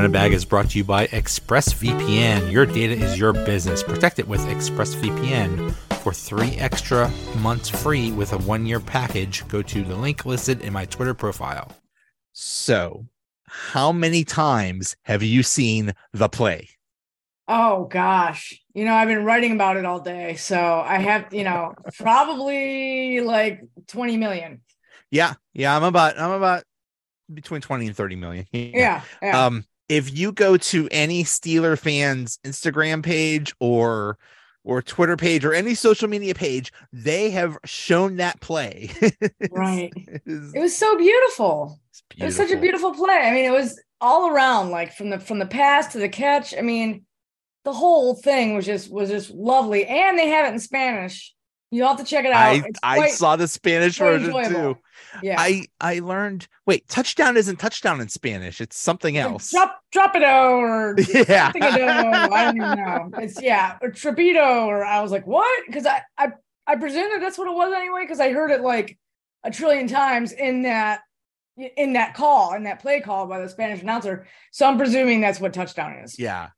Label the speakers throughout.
Speaker 1: Donut Bag is brought to you by ExpressVPN. Your data is your business. Protect it with ExpressVPN. For three extra months free with a one year package, go to the link listed in my Twitter profile. So, how many times have you seen the play?
Speaker 2: Oh gosh. You know, I've been writing about it all day. So I have, you know, probably like 20 million.
Speaker 1: Yeah. Yeah. I'm about, I'm about between 20 and 30 million.
Speaker 2: Yeah. yeah.
Speaker 1: Um, if you go to any Steeler fans Instagram page or or Twitter page or any social media page, they have shown that play.
Speaker 2: right. it was so beautiful. It was such a beautiful play. I mean, it was all around, like from the from the pass to the catch. I mean, the whole thing was just was just lovely, and they have it in Spanish. You have to check it out.
Speaker 1: I, I saw the Spanish version enjoyable. too.
Speaker 2: Yeah.
Speaker 1: I I learned wait, touchdown isn't touchdown in Spanish. It's something else.
Speaker 2: Drop drop it or yeah. I don't even know. It's yeah, or trapito or I was like, what? Because I I I presume that that's what it was anyway, because I heard it like a trillion times in that in that call, in that play call by the Spanish announcer. So I'm presuming that's what touchdown is.
Speaker 1: Yeah.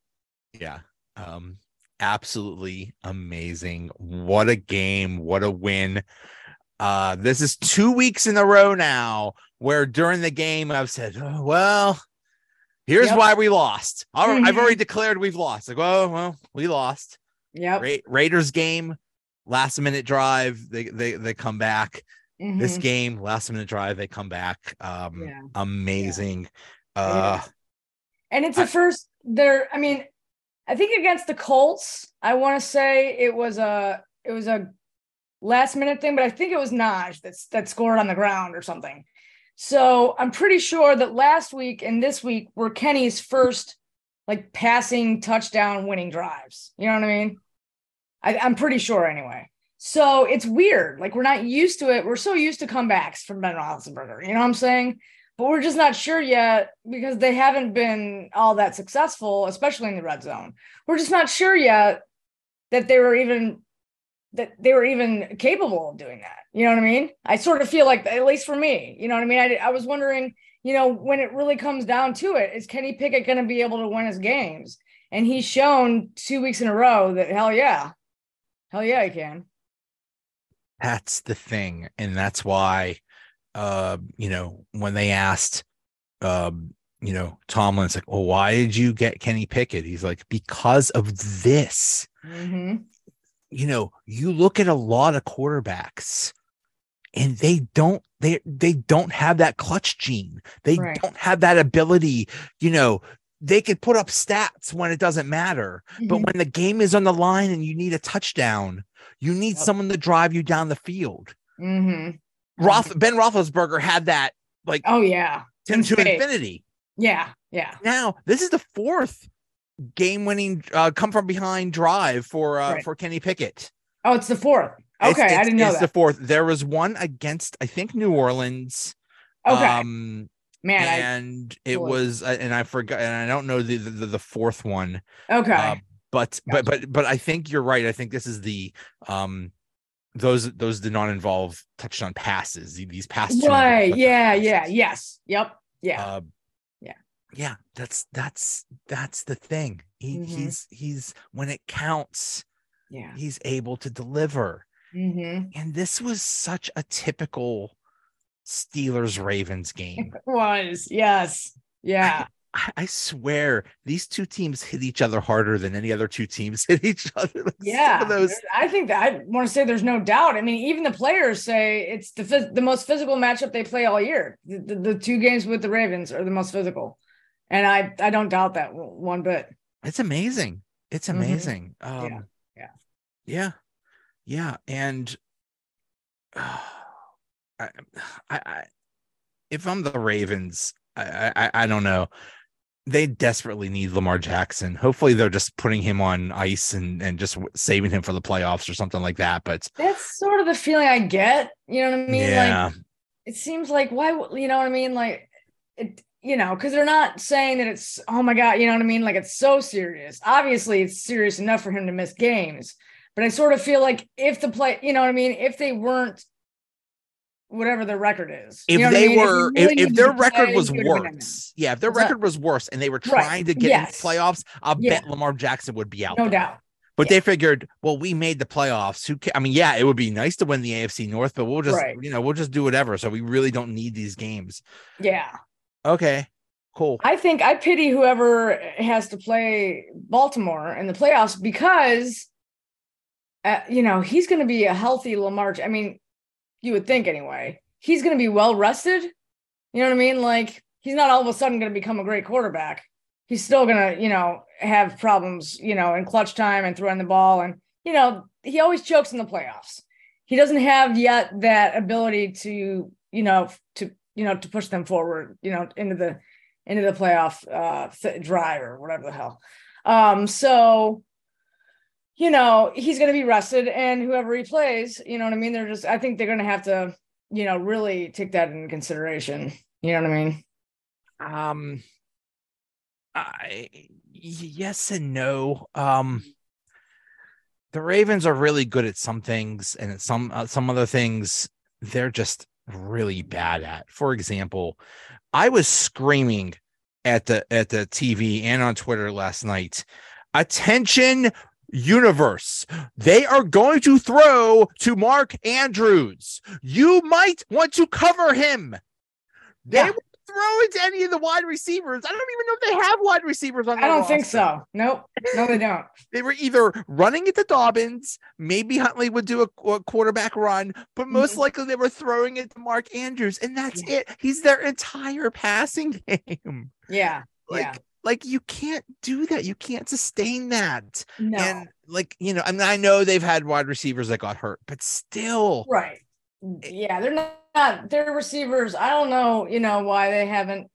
Speaker 1: Yeah. Um, absolutely amazing. What a game. What a win. Uh, this is two weeks in a row now where during the game I've said, oh, well, here's yep. why we lost. mm-hmm. I've already declared we've lost. Like, well, well, we lost.
Speaker 2: Yeah. Ra-
Speaker 1: Raiders game, last minute drive, they they they come back. Mm-hmm. This game, last minute drive, they come back. Um, yeah. amazing. Yeah. Uh,
Speaker 2: and it's a first. There, I mean, I think against the Colts, I want to say it was a it was a last minute thing, but I think it was Naj that's that scored on the ground or something. So I'm pretty sure that last week and this week were Kenny's first like passing touchdown winning drives. You know what I mean? I, I'm pretty sure anyway. So it's weird. Like we're not used to it. We're so used to comebacks from Ben Roethlisberger. You know what I'm saying? But we're just not sure yet because they haven't been all that successful, especially in the red zone. We're just not sure yet that they were even that they were even capable of doing that. You know what I mean? I sort of feel like, at least for me, you know what I mean? I, I was wondering, you know, when it really comes down to it, is Kenny Pickett going to be able to win his games? And he's shown two weeks in a row that hell yeah, hell yeah, he can.
Speaker 1: That's the thing. And that's why uh, you know, when they asked, um, you know, Tomlin's like, well, why did you get Kenny Pickett? He's like, because of this.
Speaker 2: Mm-hmm.
Speaker 1: You know, you look at a lot of quarterbacks and they don't they they don't have that clutch gene. They right. don't have that ability, you know, they could put up stats when it doesn't matter. Mm-hmm. But when the game is on the line and you need a touchdown, you need yep. someone to drive you down the field.
Speaker 2: Mm-hmm.
Speaker 1: Roth Ben Roethlisberger had that like
Speaker 2: oh yeah ten
Speaker 1: to infinity.
Speaker 2: Yeah, yeah.
Speaker 1: Now this is the fourth game-winning uh, come from behind drive for uh, right. for Kenny Pickett.
Speaker 2: Oh, it's the fourth. Okay, it's, it's, I didn't know it's
Speaker 1: that. the fourth. There was one against I think New Orleans.
Speaker 2: Okay.
Speaker 1: Um,
Speaker 2: Man,
Speaker 1: and I, it was, uh, and I forgot, and I don't know the the, the fourth one.
Speaker 2: Okay. Uh,
Speaker 1: but gotcha. but but but I think you're right. I think this is the um those those did not involve touchdown passes. These passes,
Speaker 2: right? Yeah, passes. yeah, yes, yep, yeah,
Speaker 1: uh,
Speaker 2: yeah,
Speaker 1: yeah. That's that's that's the thing. He, mm-hmm. He's he's when it counts,
Speaker 2: yeah,
Speaker 1: he's able to deliver.
Speaker 2: Mm-hmm.
Speaker 1: And this was such a typical Steelers Ravens game.
Speaker 2: It was yes, yeah.
Speaker 1: I, swear these two teams hit each other harder than any other two teams hit each other.
Speaker 2: Like yeah, those. I think that I want to say there's no doubt. I mean, even the players say it's the the most physical matchup they play all year. The, the, the two games with the Ravens are the most physical, and I I don't doubt that one bit.
Speaker 1: It's amazing. It's mm-hmm. amazing.
Speaker 2: Mm-hmm. Um, yeah.
Speaker 1: yeah, yeah, yeah, and uh, I, I, I, if I'm the Ravens, I, I, I don't know they desperately need Lamar Jackson. Hopefully, they're just putting him on ice and and just saving him for the playoffs or something like that. But
Speaker 2: that's sort of the feeling I get. You know what I mean?
Speaker 1: Yeah.
Speaker 2: Like it seems like why you know what I mean? Like it, you know, because they're not saying that it's oh my god, you know what I mean? Like it's so serious. Obviously, it's serious enough for him to miss games. But I sort of feel like if the play, you know what I mean? If they weren't whatever their record is.
Speaker 1: If you know they I mean? were, if, really if, their record was worse, yeah, if their record was worse and they were trying right. to get yes. the playoffs, I'll yeah. bet Lamar Jackson would be out.
Speaker 2: No there. doubt.
Speaker 1: But yeah. they figured, well, we made the playoffs. Who? Ca- I mean, yeah, it would be nice to win the AFC North, but we'll just, right. you know, we'll just do whatever. So we really don't need these games.
Speaker 2: Yeah.
Speaker 1: Okay. Cool.
Speaker 2: I think I pity whoever has to play Baltimore in the playoffs because, uh, you know, he's going to be a healthy Lamar. I mean, you would think anyway. He's going to be well rested. You know what I mean? Like he's not all of a sudden going to become a great quarterback. He's still going to, you know, have problems, you know, in clutch time and throwing the ball. And, you know, he always chokes in the playoffs. He doesn't have yet that ability to, you know, to, you know, to push them forward, you know, into the, into the playoff uh drive or whatever the hell. Um, so you know, he's going to be rested and whoever he plays, you know what I mean? They're just, I think they're going to have to, you know, really take that into consideration. You know what I mean?
Speaker 1: Um, I, yes and no. Um, the Ravens are really good at some things and some, uh, some other things they're just really bad at. For example, I was screaming at the, at the TV and on Twitter last night. Attention, universe. They are going to throw to Mark Andrews. You might want to cover him. They yeah. will throw it to any of the wide receivers. I don't even know if they have wide receivers on.
Speaker 2: I don't
Speaker 1: roster.
Speaker 2: think so. Nope. No, they don't.
Speaker 1: they were either running it to Dobbins. Maybe Huntley would do a, a quarterback run, but most mm-hmm. likely they were throwing it to Mark Andrews, and that's yeah. it. He's their entire passing game.
Speaker 2: Yeah.
Speaker 1: Like,
Speaker 2: yeah
Speaker 1: like you can't do that. You can't sustain that. No. And like, you know, I mean, I know they've had wide receivers that got hurt, but still.
Speaker 2: Right. Yeah, they're not they're receivers. I don't know, you know, why they haven't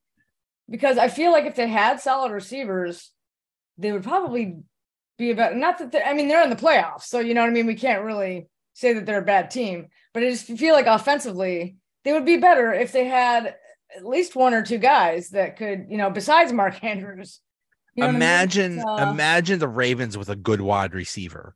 Speaker 2: because I feel like if they had solid receivers, they would probably be about not that I mean they're in the playoffs, so you know what I mean. We can't really say that they're a bad team, but I just feel like offensively they would be better if they had at least one or two guys that could, you know, besides Mark Andrews.
Speaker 1: You know imagine, I mean? uh, imagine the Ravens with a good wide receiver.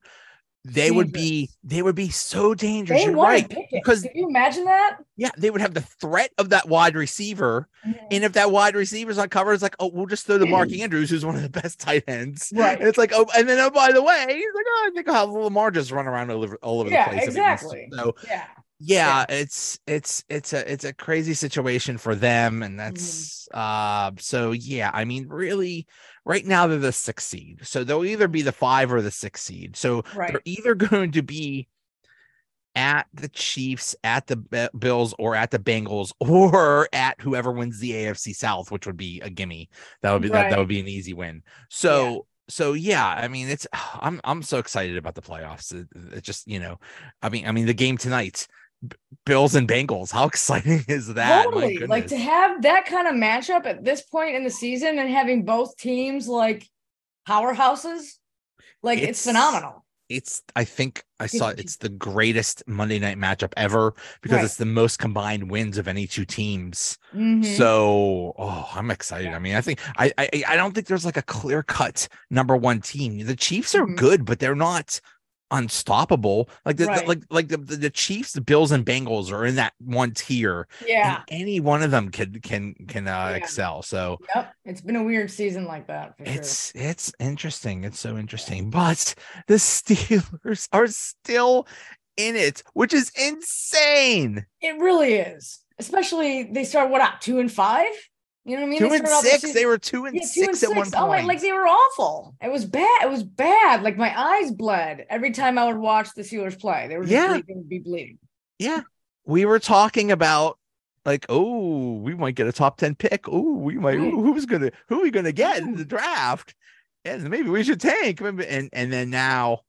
Speaker 1: They dangerous. would be, they would be so dangerous. They You're right.
Speaker 2: Because can you imagine that?
Speaker 1: Yeah, they would have the threat of that wide receiver. Mm-hmm. And if that wide receiver's on cover, it's like, oh, we'll just throw to Mark Andrews, who's one of the best tight ends.
Speaker 2: Right.
Speaker 1: And it's like, oh, and then oh, by the way, he's like, oh, I think how Lamar just run around all over, all over
Speaker 2: yeah,
Speaker 1: the place.
Speaker 2: Exactly.
Speaker 1: So
Speaker 2: yeah
Speaker 1: yeah, yeah, it's it's it's a it's a crazy situation for them and that's mm. uh so yeah i mean really right now they're the sixth seed so they'll either be the five or the sixth seed so right. they're either going to be at the chiefs at the bills or at the bengals or at whoever wins the afc south which would be a gimme that would be right. that, that would be an easy win so yeah so yeah, I mean, it's I'm I'm so excited about the playoffs. It, it, just you know, I mean, I mean the game tonight. Bills and Bengals. How exciting is that?
Speaker 2: Totally. Like to have that kind of matchup at this point in the season and having both teams like powerhouses, like it's, it's phenomenal.
Speaker 1: It's I think I saw it's the greatest Monday night matchup ever because right. it's the most combined wins of any two teams. Mm-hmm. So oh, I'm excited. Yeah. I mean, I think I, I I don't think there's like a clear cut number one team. The Chiefs are mm-hmm. good, but they're not unstoppable. Like the, right. the, like like the, the Chiefs, the Bills, and Bengals are in that one tier.
Speaker 2: Yeah,
Speaker 1: any one of them can can can uh, yeah. excel. So
Speaker 2: yep, it's been a weird season like that.
Speaker 1: it's
Speaker 2: sure.
Speaker 1: it's interesting. It's so interesting. But the Steelers are still in it, which is insane.
Speaker 2: It really is. Especially they start what up two and five. You know what I mean?
Speaker 1: Two and six. The they were two and, yeah, two six, and six at one point. Oh my,
Speaker 2: like they were awful. It was bad. It was bad. Like my eyes bled every time I would watch the Steelers play. They were just yeah. bleeding, be bleeding.
Speaker 1: Yeah. We were talking about like, oh, we might get a top 10 pick. Oh, we might right. who's gonna who are we gonna get in the draft? And maybe we should tank. And and then now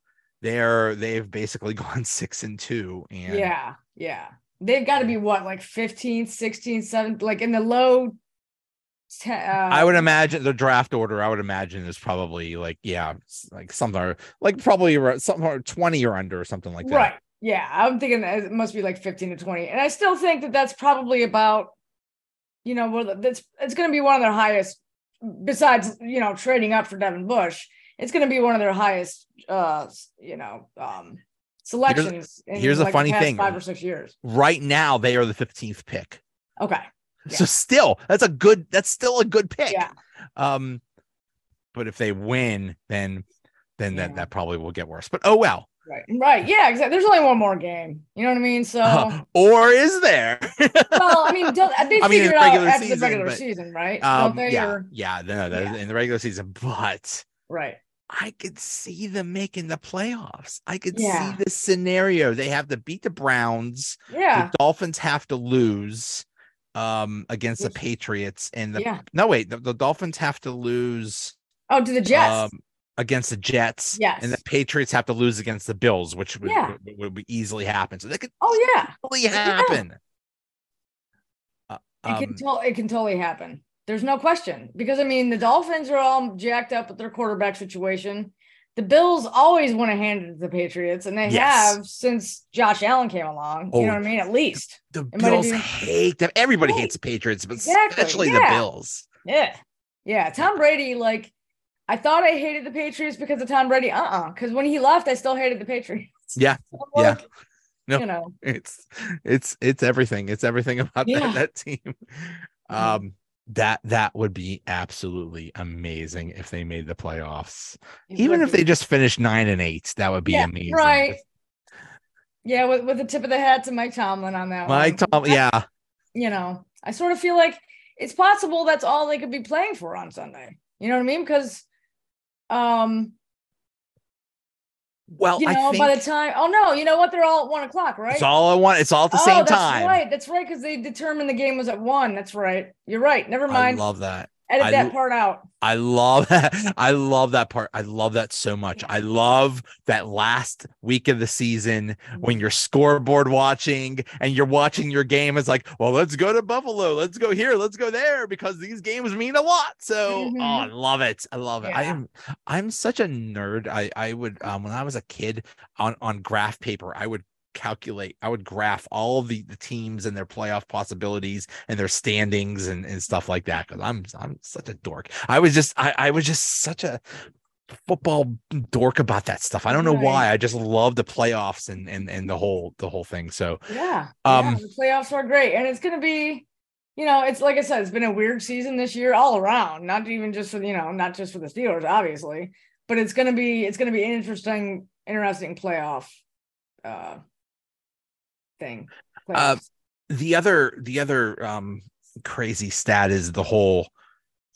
Speaker 1: they're they've basically gone six and two. And
Speaker 2: yeah, yeah. They've got to be what, like 15, 16, 17, like in the low
Speaker 1: uh, I would imagine the draft order. I would imagine is probably like yeah, like something like probably something twenty or under or something like that.
Speaker 2: Right. Yeah, I'm thinking it must be like fifteen to twenty, and I still think that that's probably about, you know, well, that's it's going to be one of their highest. Besides, you know, trading up for Devin Bush, it's going to be one of their highest, uh, you know, um, selections.
Speaker 1: Here's, here's like a funny thing:
Speaker 2: five or six years.
Speaker 1: Right now, they are the 15th pick.
Speaker 2: Okay.
Speaker 1: Yeah. So still, that's a good. That's still a good pick.
Speaker 2: Yeah.
Speaker 1: Um, but if they win, then then yeah. that that probably will get worse. But oh well.
Speaker 2: Right. Right. Yeah. Exactly. There's only one more game. You know what I mean? So. Uh,
Speaker 1: or is there?
Speaker 2: well, I mean, don't, they I mean, it out after season, the regular but, season, right?
Speaker 1: Um, yeah. Or... Yeah. No, no, yeah. in the regular season, but.
Speaker 2: Right.
Speaker 1: I could see them making the playoffs. I could yeah. see this scenario. They have to beat the Browns.
Speaker 2: Yeah.
Speaker 1: The Dolphins have to lose um against the Patriots and the yeah. no wait, the, the Dolphins have to lose.
Speaker 2: Oh, to the Jets. Um,
Speaker 1: against the Jets.
Speaker 2: Yes.
Speaker 1: And the Patriots have to lose against the Bills, which would, yeah. would, would, would, easily happen. So that could
Speaker 2: oh yeah
Speaker 1: totally happen.
Speaker 2: Yeah. Uh, it can um, to- it can totally happen. There's no question because I mean the Dolphins are all jacked up with their quarterback situation. The Bills always want to hand it to the Patriots, and they yes. have since Josh Allen came along. Oh, you know what I mean? At least
Speaker 1: the it Bills been... hate them. Everybody hates the Patriots, but exactly. especially yeah. the Bills.
Speaker 2: Yeah, yeah. Tom Brady, like I thought I hated the Patriots because of Tom Brady. Uh uh-uh. uh Because when he left, I still hated the Patriots.
Speaker 1: Yeah. like, yeah. No, you know, it's it's it's everything. It's everything about yeah. that, that team. Um, that that would be absolutely amazing if they made the playoffs. It Even if be. they just finished nine and eight, that would be yeah, amazing.
Speaker 2: Right. Yeah, with, with the tip of the hat to Mike Tomlin on that
Speaker 1: Mike Tomlin, yeah.
Speaker 2: You know, I sort of feel like it's possible that's all they could be playing for on Sunday. You know what I mean? Because um,
Speaker 1: well,
Speaker 2: you know, by the time, oh no, you know what? They're all at one o'clock, right?
Speaker 1: It's all I want. It's all at the oh, same
Speaker 2: that's
Speaker 1: time.
Speaker 2: Right. That's right. Because they determined the game was at one. That's right. You're right. Never mind.
Speaker 1: I love that
Speaker 2: edit I, that part out.
Speaker 1: I love that. I love that part. I love that so much. I love that last week of the season when you're scoreboard watching and you're watching your game. It's like, well, let's go to Buffalo. Let's go here. Let's go there because these games mean a lot. So, mm-hmm. oh, I love it. I love it. Yeah. I am. I'm such a nerd. I I would um when I was a kid on on graph paper, I would calculate i would graph all the, the teams and their playoff possibilities and their standings and, and stuff like that because i'm i'm such a dork i was just I, I was just such a football dork about that stuff i don't know right. why i just love the playoffs and and and the whole the whole thing so
Speaker 2: yeah um yeah, the playoffs are great and it's gonna be you know it's like i said it's been a weird season this year all around not even just for you know not just for the steelers obviously but it's gonna be it's gonna be an interesting interesting playoff uh thing.
Speaker 1: Uh, the other the other um, crazy stat is the whole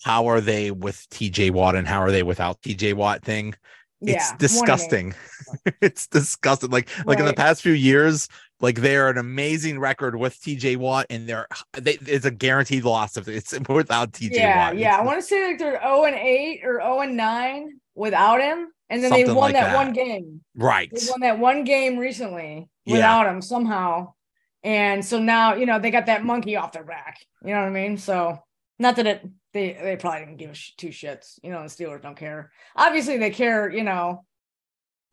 Speaker 1: how are they with TJ Watt and how are they without TJ Watt thing. Yeah, it's disgusting. it's disgusting. Like right. like in the past few years, like they're an amazing record with TJ Watt, and they're they, it's a guaranteed loss if it's without TJ
Speaker 2: yeah,
Speaker 1: Watt.
Speaker 2: Yeah, I want to say like they're 0 and 8 or 0 and 9 without him. And then they won like that, that, one game.
Speaker 1: Right.
Speaker 2: They won that one game recently without yeah. him somehow. And so now, you know, they got that monkey off their back. You know what I mean? So not that it they they probably didn't give two shits. You know, the Steelers don't care. Obviously, they care. You know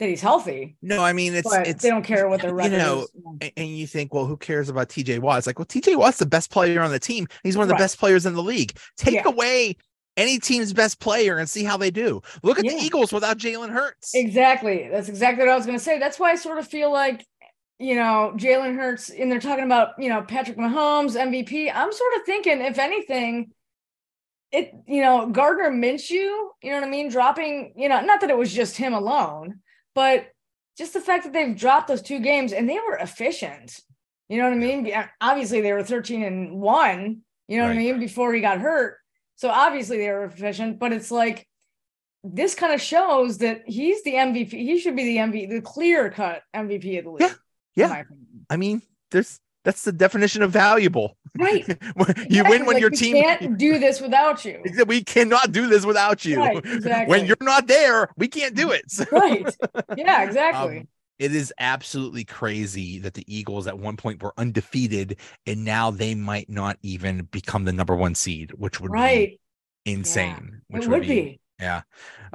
Speaker 2: that he's healthy.
Speaker 1: No, I mean it's it's
Speaker 2: they don't care what their record
Speaker 1: you know, is. And you think, well, who cares about TJ Watt? It's like, well, TJ Watt's the best player on the team. He's one of the right. best players in the league. Take yeah. away any team's best player and see how they do. Look at yeah. the Eagles without Jalen Hurts.
Speaker 2: Exactly. That's exactly what I was going to say. That's why I sort of feel like you know, Jalen Hurts, and they're talking about, you know, Patrick Mahomes, MVP. I'm sort of thinking, if anything, it, you know, Gardner Minshew, you know what I mean? Dropping, you know, not that it was just him alone, but just the fact that they've dropped those two games and they were efficient. You know what I mean? Obviously, they were 13 and one, you know right. what I mean, before he got hurt. So obviously they were efficient, but it's like this kind of shows that he's the MVP. He should be the MVP, the clear cut MVP of the league.
Speaker 1: Yeah. Yeah. I mean, there's that's the definition of valuable.
Speaker 2: Right.
Speaker 1: you exactly. win when
Speaker 2: like
Speaker 1: your team
Speaker 2: can't do this without you.
Speaker 1: We cannot do this without you.
Speaker 2: Right, exactly.
Speaker 1: When you're not there, we can't do it. So.
Speaker 2: Right. Yeah, exactly. Um,
Speaker 1: it is absolutely crazy that the Eagles at one point were undefeated and now they might not even become the number one seed, which would
Speaker 2: right.
Speaker 1: be insane.
Speaker 2: Yeah. Which would, would be, be,
Speaker 1: Yeah.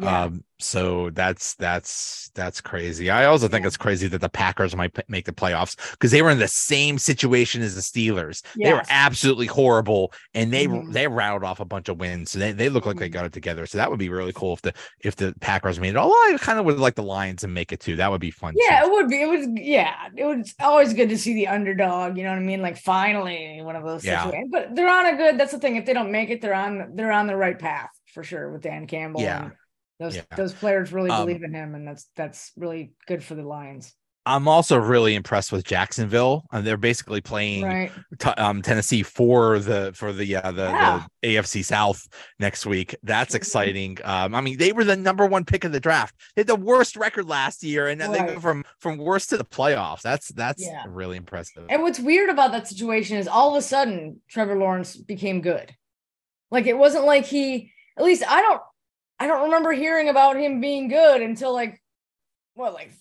Speaker 1: yeah. Um, so that's that's that's crazy. I also think yeah. it's crazy that the Packers might p- make the playoffs because they were in the same situation as the Steelers. Yes. They were absolutely horrible, and they mm-hmm. they rattled off a bunch of wins. So they, they look like mm-hmm. they got it together. So that would be really cool if the if the Packers made it. Although I kind of would like the Lions to make it too. That would be fun.
Speaker 2: Yeah,
Speaker 1: too.
Speaker 2: it would be. It was yeah. It was always good to see the underdog. You know what I mean? Like finally one of those yeah. situations. But they're on a good. That's the thing. If they don't make it, they're on they're on the right path for sure with Dan Campbell.
Speaker 1: Yeah.
Speaker 2: those
Speaker 1: yeah.
Speaker 2: those players really um, believe in him, and that's that's really good for the Lions.
Speaker 1: I'm also really impressed with Jacksonville, and they're basically playing
Speaker 2: right.
Speaker 1: t- um, Tennessee for the for the uh, the, yeah. the, AFC South next week. That's exciting. Um, I mean, they were the number one pick of the draft. They had the worst record last year, and right. they go from from worst to the playoffs. That's that's yeah. really impressive.
Speaker 2: And what's weird about that situation is all of a sudden Trevor Lawrence became good. Like it wasn't like he at least I don't I don't remember hearing about him being good until like what like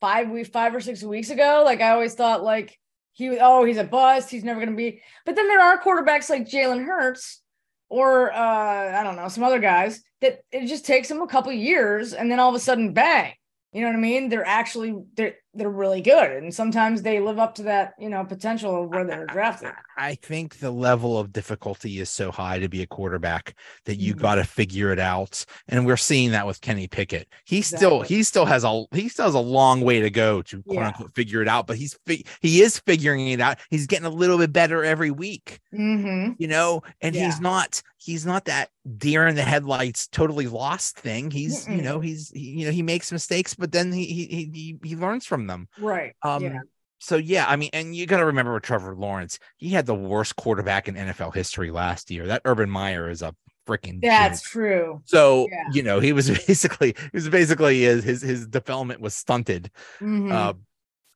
Speaker 2: five weeks five or six weeks ago. Like I always thought like he was oh he's a bust he's never gonna be. But then there are quarterbacks like Jalen Hurts or uh I don't know some other guys that it just takes them a couple years and then all of a sudden bang you know what I mean? They're actually they're they're really good, and sometimes they live up to that you know potential of where they're drafted.
Speaker 1: I think the level of difficulty is so high to be a quarterback that you mm-hmm. got to figure it out, and we're seeing that with Kenny Pickett. He exactly. still he still has a he still has a long way to go to quote yeah. unquote figure it out, but he's he is figuring it out. He's getting a little bit better every week,
Speaker 2: mm-hmm.
Speaker 1: you know, and yeah. he's not he's not that deer in the headlights totally lost thing he's Mm-mm. you know he's he, you know he makes mistakes but then he he he, he learns from them
Speaker 2: right
Speaker 1: um yeah. so yeah i mean and you got to remember with trevor lawrence he had the worst quarterback in nfl history last year that urban meyer is a freaking
Speaker 2: that's true
Speaker 1: so yeah. you know he was basically he was basically his his, his development was stunted
Speaker 2: mm-hmm. uh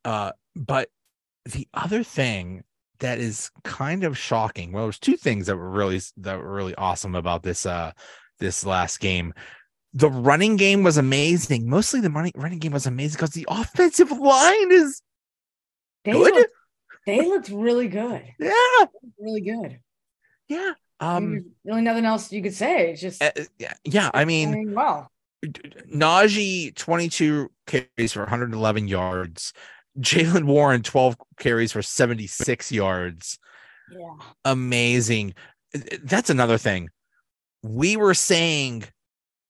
Speaker 1: uh but the other thing that is kind of shocking. Well, there's two things that were really that were really awesome about this uh this last game. The running game was amazing. Mostly the running running game was amazing because the offensive line is
Speaker 2: they good. Looked, they looked really good.
Speaker 1: Yeah,
Speaker 2: really good.
Speaker 1: Yeah. Um,
Speaker 2: really nothing else you could say. It's just
Speaker 1: uh, yeah, yeah. I mean,
Speaker 2: well,
Speaker 1: Najee 22 carries for 111 yards. Jaylen Warren, 12 carries for 76 yards.
Speaker 2: Yeah.
Speaker 1: Amazing. That's another thing. We were saying,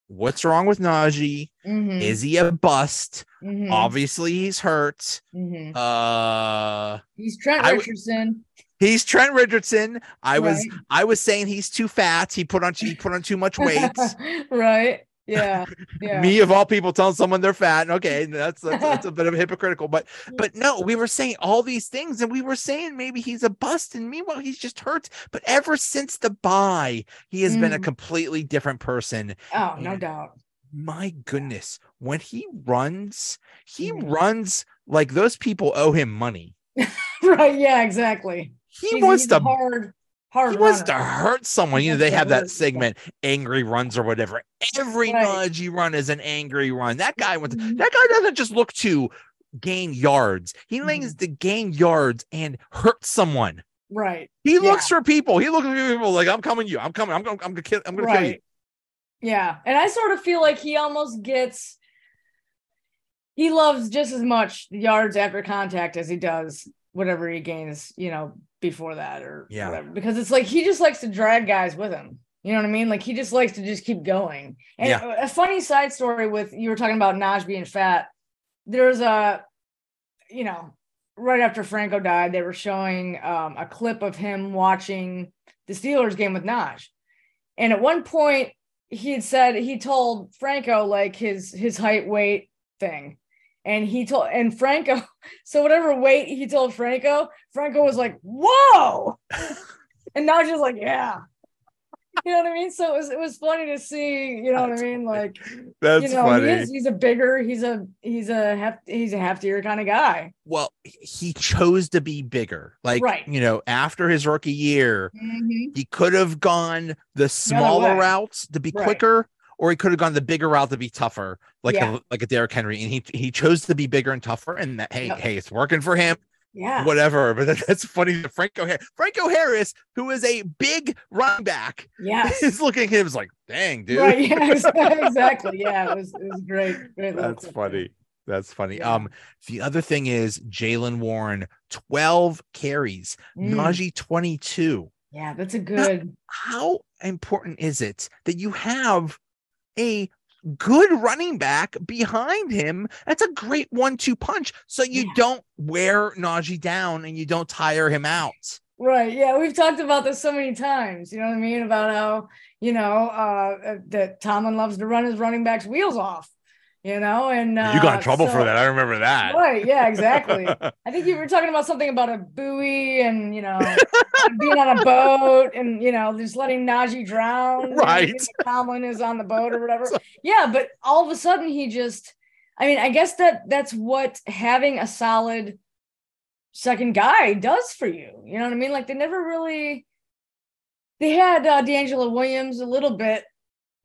Speaker 1: what's wrong with Najee?
Speaker 2: Mm-hmm.
Speaker 1: Is he a bust?
Speaker 2: Mm-hmm.
Speaker 1: Obviously, he's hurt.
Speaker 2: Mm-hmm.
Speaker 1: Uh,
Speaker 2: he's Trent Richardson.
Speaker 1: he's Trent Richardson. I right. was I was saying he's too fat. He put on he put on too much weight.
Speaker 2: right. Yeah, yeah.
Speaker 1: Me of all people telling someone they're fat. Okay, that's, that's that's a bit of a hypocritical, but but no, we were saying all these things, and we were saying maybe he's a bust, and meanwhile he's just hurt. But ever since the bye, he has mm. been a mm. completely different person.
Speaker 2: Oh, no doubt.
Speaker 1: My goodness, when he runs, he mm. runs like those people owe him money.
Speaker 2: right? Yeah, exactly.
Speaker 1: He he's, wants he's to
Speaker 2: hard hard.
Speaker 1: He wants to hurt someone. You know, they have that segment, angry runs or whatever. Every right. Najee run is an angry run. That guy wants. Mm-hmm. That guy doesn't just look to gain yards. He mm-hmm. likes to gain yards and hurt someone.
Speaker 2: Right.
Speaker 1: He yeah. looks for people. He looks for people like I'm coming. You. I'm coming. I'm going. I'm gonna kill. I'm gonna kill you.
Speaker 2: Yeah, and I sort of feel like he almost gets. He loves just as much yards after contact as he does whatever he gains, you know, before that or
Speaker 1: yeah.
Speaker 2: whatever. Because it's like he just likes to drag guys with him. You know what I mean? Like he just likes to just keep going. And yeah. a funny side story with you were talking about Naj being fat. There's a, you know, right after Franco died, they were showing um, a clip of him watching the Steelers game with Naj. And at one point, he had said he told Franco like his his height weight thing and he told and Franco, so whatever weight he told Franco, Franco was like, "Whoa!" and now just like, "Yeah." You know what I mean? So it was it was funny to see. You know That's what I mean? Like,
Speaker 1: That's
Speaker 2: you know,
Speaker 1: funny.
Speaker 2: He is, he's a bigger, he's a he's a heft, he's a heftier kind of guy.
Speaker 1: Well, he chose to be bigger. Like, right. you know, after his rookie year,
Speaker 2: mm-hmm.
Speaker 1: he could have gone the smaller routes to be right. quicker or he could have gone the bigger route to be tougher, like yeah. a, like a Derrick Henry, and he he chose to be bigger and tougher, and that hey yep. hey it's working for him.
Speaker 2: yeah,
Speaker 1: whatever. But that, that's funny. Franco Franco Harris, who is a big running back,
Speaker 2: yeah,
Speaker 1: is looking at him like, "Dang, dude."
Speaker 2: Right. Yeah. Exactly. Yeah. It was. It was great. great
Speaker 1: that's funny. That's funny. Yeah. Um, the other thing is Jaylen Warren, 12 carries, mm. Najee 22.
Speaker 2: Yeah, that's a good.
Speaker 1: Now, how important is it that you have a good running back behind him. That's a great one-two punch. So you yeah. don't wear Najee down and you don't tire him out.
Speaker 2: Right. Yeah, we've talked about this so many times. You know what I mean about how you know uh, that Tomlin loves to run his running backs' wheels off you know, and uh,
Speaker 1: you got in uh, trouble so, for that. I remember that.
Speaker 2: Right. Yeah, exactly. I think you were talking about something about a buoy and, you know, being on a boat and, you know, just letting Najee drown.
Speaker 1: Right.
Speaker 2: Tomlin is on the boat or whatever. Yeah. But all of a sudden he just, I mean, I guess that that's what having a solid second guy does for you. You know what I mean? Like they never really, they had uh, DeAngelo Williams a little bit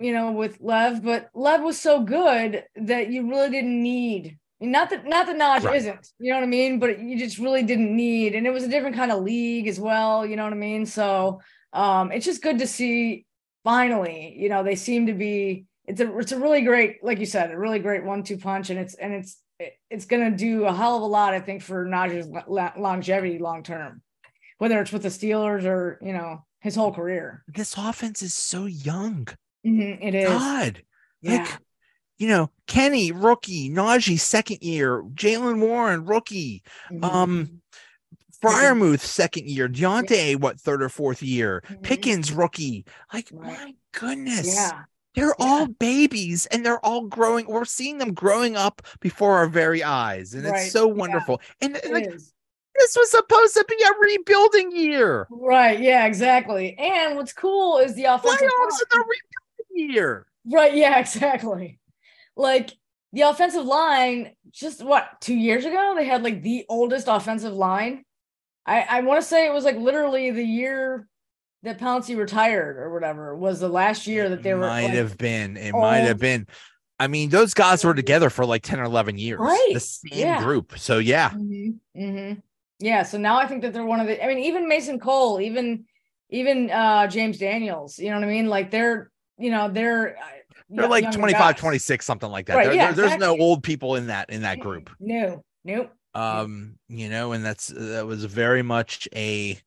Speaker 2: you know, with Lev, but Lev was so good that you really didn't need. Not that not that Naj right. isn't, you know what I mean, but you just really didn't need, and it was a different kind of league as well, you know what I mean. So um, it's just good to see. Finally, you know, they seem to be. It's a it's a really great, like you said, a really great one-two punch, and it's and it's it's going to do a hell of a lot, I think, for Naj's longevity long term, whether it's with the Steelers or you know his whole career.
Speaker 1: This offense is so young.
Speaker 2: Mm-hmm, it is.
Speaker 1: God. Yeah. Like, you know, Kenny, rookie, Najee, second year, Jaylen Warren, rookie. Mm-hmm. Um, Freiermuth, second year, Diontae, yeah. what, third or fourth year, mm-hmm. Pickens, rookie. Like, right. my goodness.
Speaker 2: Yeah.
Speaker 1: They're yeah. all babies and they're all growing. We're seeing them growing up before our very eyes. And right. it's so wonderful. And, and like, is. this was supposed to be a rebuilding year.
Speaker 2: Right. Yeah, exactly. And what's cool is the offensive.
Speaker 1: Playoffs in the rebuilding year.
Speaker 2: Right. Yeah, exactly. Like the offensive line, just what, two years ago, they had like the oldest offensive line. I, I want to say it was like literally the year that Pouncey retired or whatever was the last year that they
Speaker 1: it
Speaker 2: were.
Speaker 1: Might like, have been. It old. might have been. I mean, those guys were together for like 10 or 11 years.
Speaker 2: Right.
Speaker 1: The same yeah. group. So, yeah.
Speaker 2: Mm-hmm. Mm-hmm. Yeah. So now I think that they're one of the, I mean, even Mason Cole, even, even uh James Daniels, you know what I mean? Like they're, you know, they're uh,
Speaker 1: they're like 25, guys. 26, something like that. Right, there, yeah, there, there's exactly. no old people in that in that group.
Speaker 2: No, nope.
Speaker 1: Um, you know, and that's that was very much a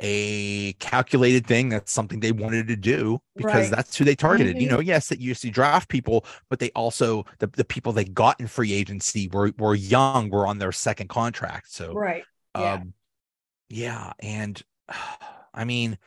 Speaker 1: a calculated thing. That's something they wanted to do because right. that's who they targeted. Mm-hmm. You know, yes, that you see draft people, but they also the, the people they got in free agency were were young, were on their second contract. So
Speaker 2: right.
Speaker 1: Yeah. Um yeah, and I mean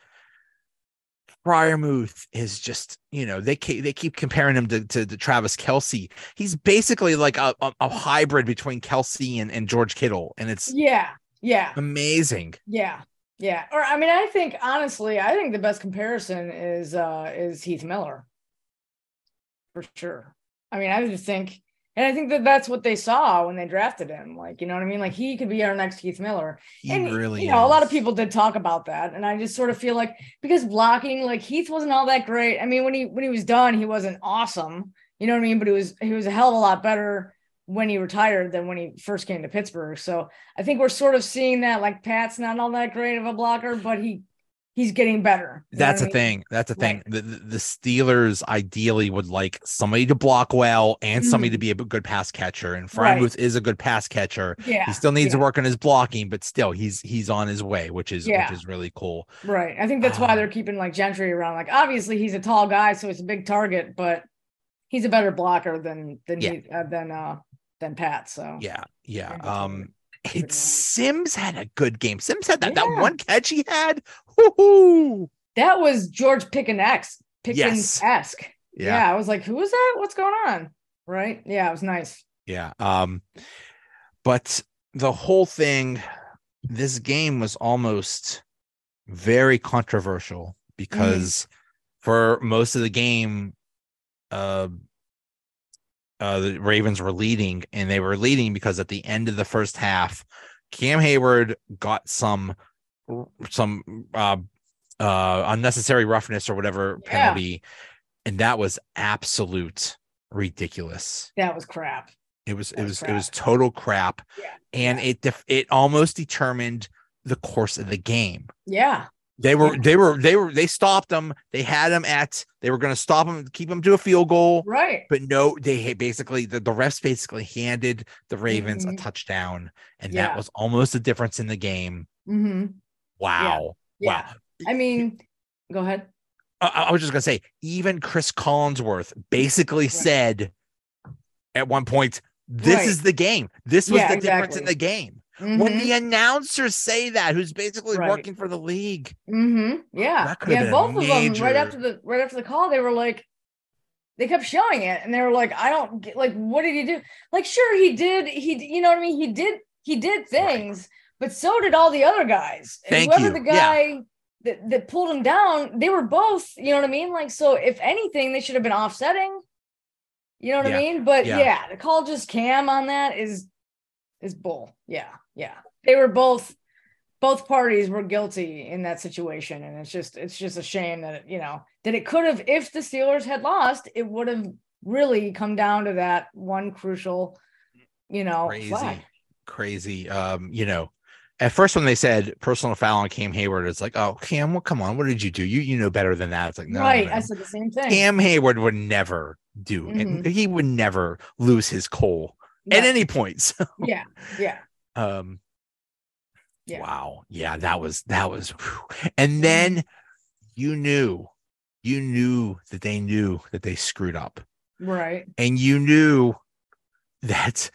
Speaker 1: Freiermuth is just, you know, they keep, they keep comparing him to, to, to Travis Kelce. He's basically like a, a, a, hybrid between Kelsey and, and George Kittle. And it's
Speaker 2: yeah, yeah,
Speaker 1: amazing.
Speaker 2: Yeah. Yeah. Or I mean, I think honestly, I think the best comparison is uh is Heath Miller. For sure. I mean, I just think and I think that that's what they saw when they drafted him. Like, you know what I mean? Like he could be our next Heath Miller.
Speaker 1: He
Speaker 2: and,
Speaker 1: really,
Speaker 2: you know, is. a lot of people did talk about that. And I just sort of feel like because blocking, like Heath wasn't all that great. I mean, when he when he was done, he wasn't awesome. You know what I mean? But he was he was a hell of a lot better when he retired than when he first came to Pittsburgh. So I think we're sort of seeing that like Pat's not all that great of a blocker, but he he's getting better.
Speaker 1: That's a mean? thing. That's a thing. Right. The, the Steelers ideally would like somebody to block well and mm-hmm. somebody to be a good pass catcher. And Freiermuth right. is a good pass catcher.
Speaker 2: Yeah.
Speaker 1: He still needs yeah. to work on his blocking, but still he's he's on his way, which is yeah. which is really cool.
Speaker 2: Right. I think that's um, why they're keeping like Gentry around. Like obviously he's a tall guy, so it's a big target, but he's a better blocker than than yeah. he, uh, than uh than Pat. So
Speaker 1: yeah, yeah. Um it's Sims had a good game. Sims had that, yeah. that one catch he had. Woo-hoo.
Speaker 2: That was George Pickens Pickens esque. Yeah. yeah. I was like, who is that? What's going on? Right. Yeah, it was nice.
Speaker 1: Yeah. Um, but the whole thing, this game was almost very controversial because mm. for most of the game, uh uh, the Ravens were leading, and they were leading because at the end of the first half, Cam Heyward got some some uh, uh, unnecessary roughness or whatever yeah. penalty, and that was absolute ridiculous.
Speaker 2: That was crap.
Speaker 1: It was it was, it was total crap. Yeah. And yeah. it def- it almost determined the course of the game.
Speaker 2: Yeah.
Speaker 1: They were they were they were they stopped them. They had them at they were going to stop them, keep them to a field goal.
Speaker 2: Right.
Speaker 1: But no, they basically the, the refs basically handed the Ravens mm-hmm. a touchdown, and yeah. that was almost the difference in the game.
Speaker 2: Mm-hmm.
Speaker 1: Wow.
Speaker 2: Yeah. Wow. I mean, go ahead.
Speaker 1: I, I, was just gonna say, even Chris Collinsworth basically right. said at one point, "This right. is the game. This was yeah, the exactly. difference in the game." Mm-hmm. When the announcers say that, who's basically right. working for the league.
Speaker 2: Mm-hmm. Yeah, yeah. Both of them right after the right after the call, they were like, they kept showing it, and they were like, "I don't get like, what did he do? Like, sure, he did. He, you know what I mean? He did. He did things, right. but so did all the other guys.
Speaker 1: Thank
Speaker 2: whoever
Speaker 1: you.
Speaker 2: the guy." Yeah. That, that pulled him down, they were both, you know what I mean? Like, so if anything, they should have been offsetting. You know what yeah. I mean? But yeah. yeah, the call just cam on that is is bull. Yeah. Yeah. They were both both parties were guilty in that situation and it's just it's just a shame that it, you know that it could have if the Steelers had lost it would have really come down to that one crucial you know
Speaker 1: crazy flag. crazy um you know at first when they said personal foul on Cam Heyward, it's like, oh Cam, well, come on, what did you do? You you know better than that. It's like, no,
Speaker 2: right.
Speaker 1: No, no.
Speaker 2: I said the same thing.
Speaker 1: Cam Heyward would never do, mm-hmm. and he would never lose his coal at any point. So.
Speaker 2: Yeah, yeah.
Speaker 1: Um, yeah. Wow. Yeah, that was that was whew. and then you knew you knew that they knew that they screwed up.
Speaker 2: Right.
Speaker 1: And you knew that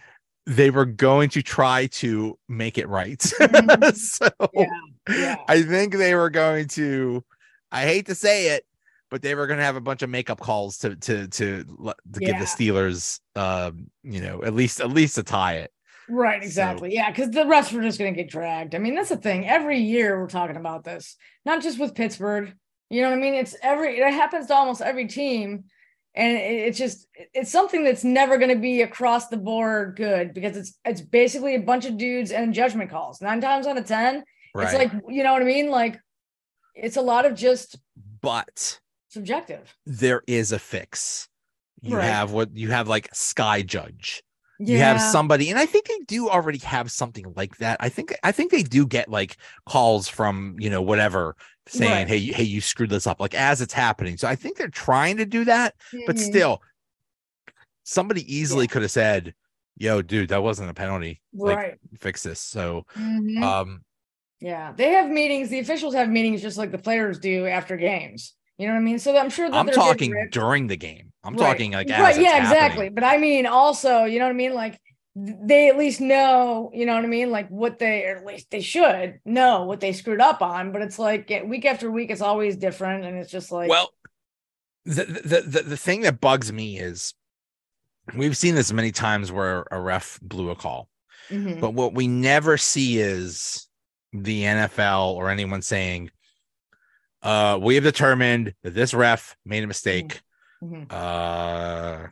Speaker 1: they were going to try to make it right. Mm-hmm. so yeah, yeah. I think they were going to I hate to say it, but they were going to have a bunch of makeup calls to to to to yeah. give the Steelers um, you know, at least at least to tie it.
Speaker 2: Right, exactly. So, yeah, because the rest were just going to get dragged. I mean, that's the thing. Every year we're talking about this, not just with Pittsburgh. You know what I mean? It's every it happens to almost every team, and it's just it's something that's never going to be across the board good because it's it's basically a bunch of dudes and judgment calls. Nine times out of ten, right. it's like you know what I mean? Like it's a lot of just
Speaker 1: but
Speaker 2: subjective.
Speaker 1: There is a fix. You right. have what you have like Sky Judge yeah. you have somebody and i think they do already have something like that i think i think they do get like calls from you know whatever saying right. hey hey you screwed this up like as it's happening so i think they're trying to do that mm-hmm. but still somebody easily yeah. could have said yo dude that wasn't a penalty right like, fix this so mm-hmm. um
Speaker 2: yeah they have meetings the officials have meetings just like the players do after games you know what I mean? So I'm sure that
Speaker 1: I'm talking during the game. I'm right. talking like
Speaker 2: right, yeah, exactly. But I mean, also, you know what I mean? Like they at least know, you know what I mean? Like what they, or at least they should know what they screwed up on. But it's like week after week, it's always different, and it's just like,
Speaker 1: well, the the the, the thing that bugs me is we've seen this many times where a ref blew a call, mm-hmm. but what we never see is the NFL or anyone saying uh, we have determined that this ref made a mistake. Mm-hmm. Uh,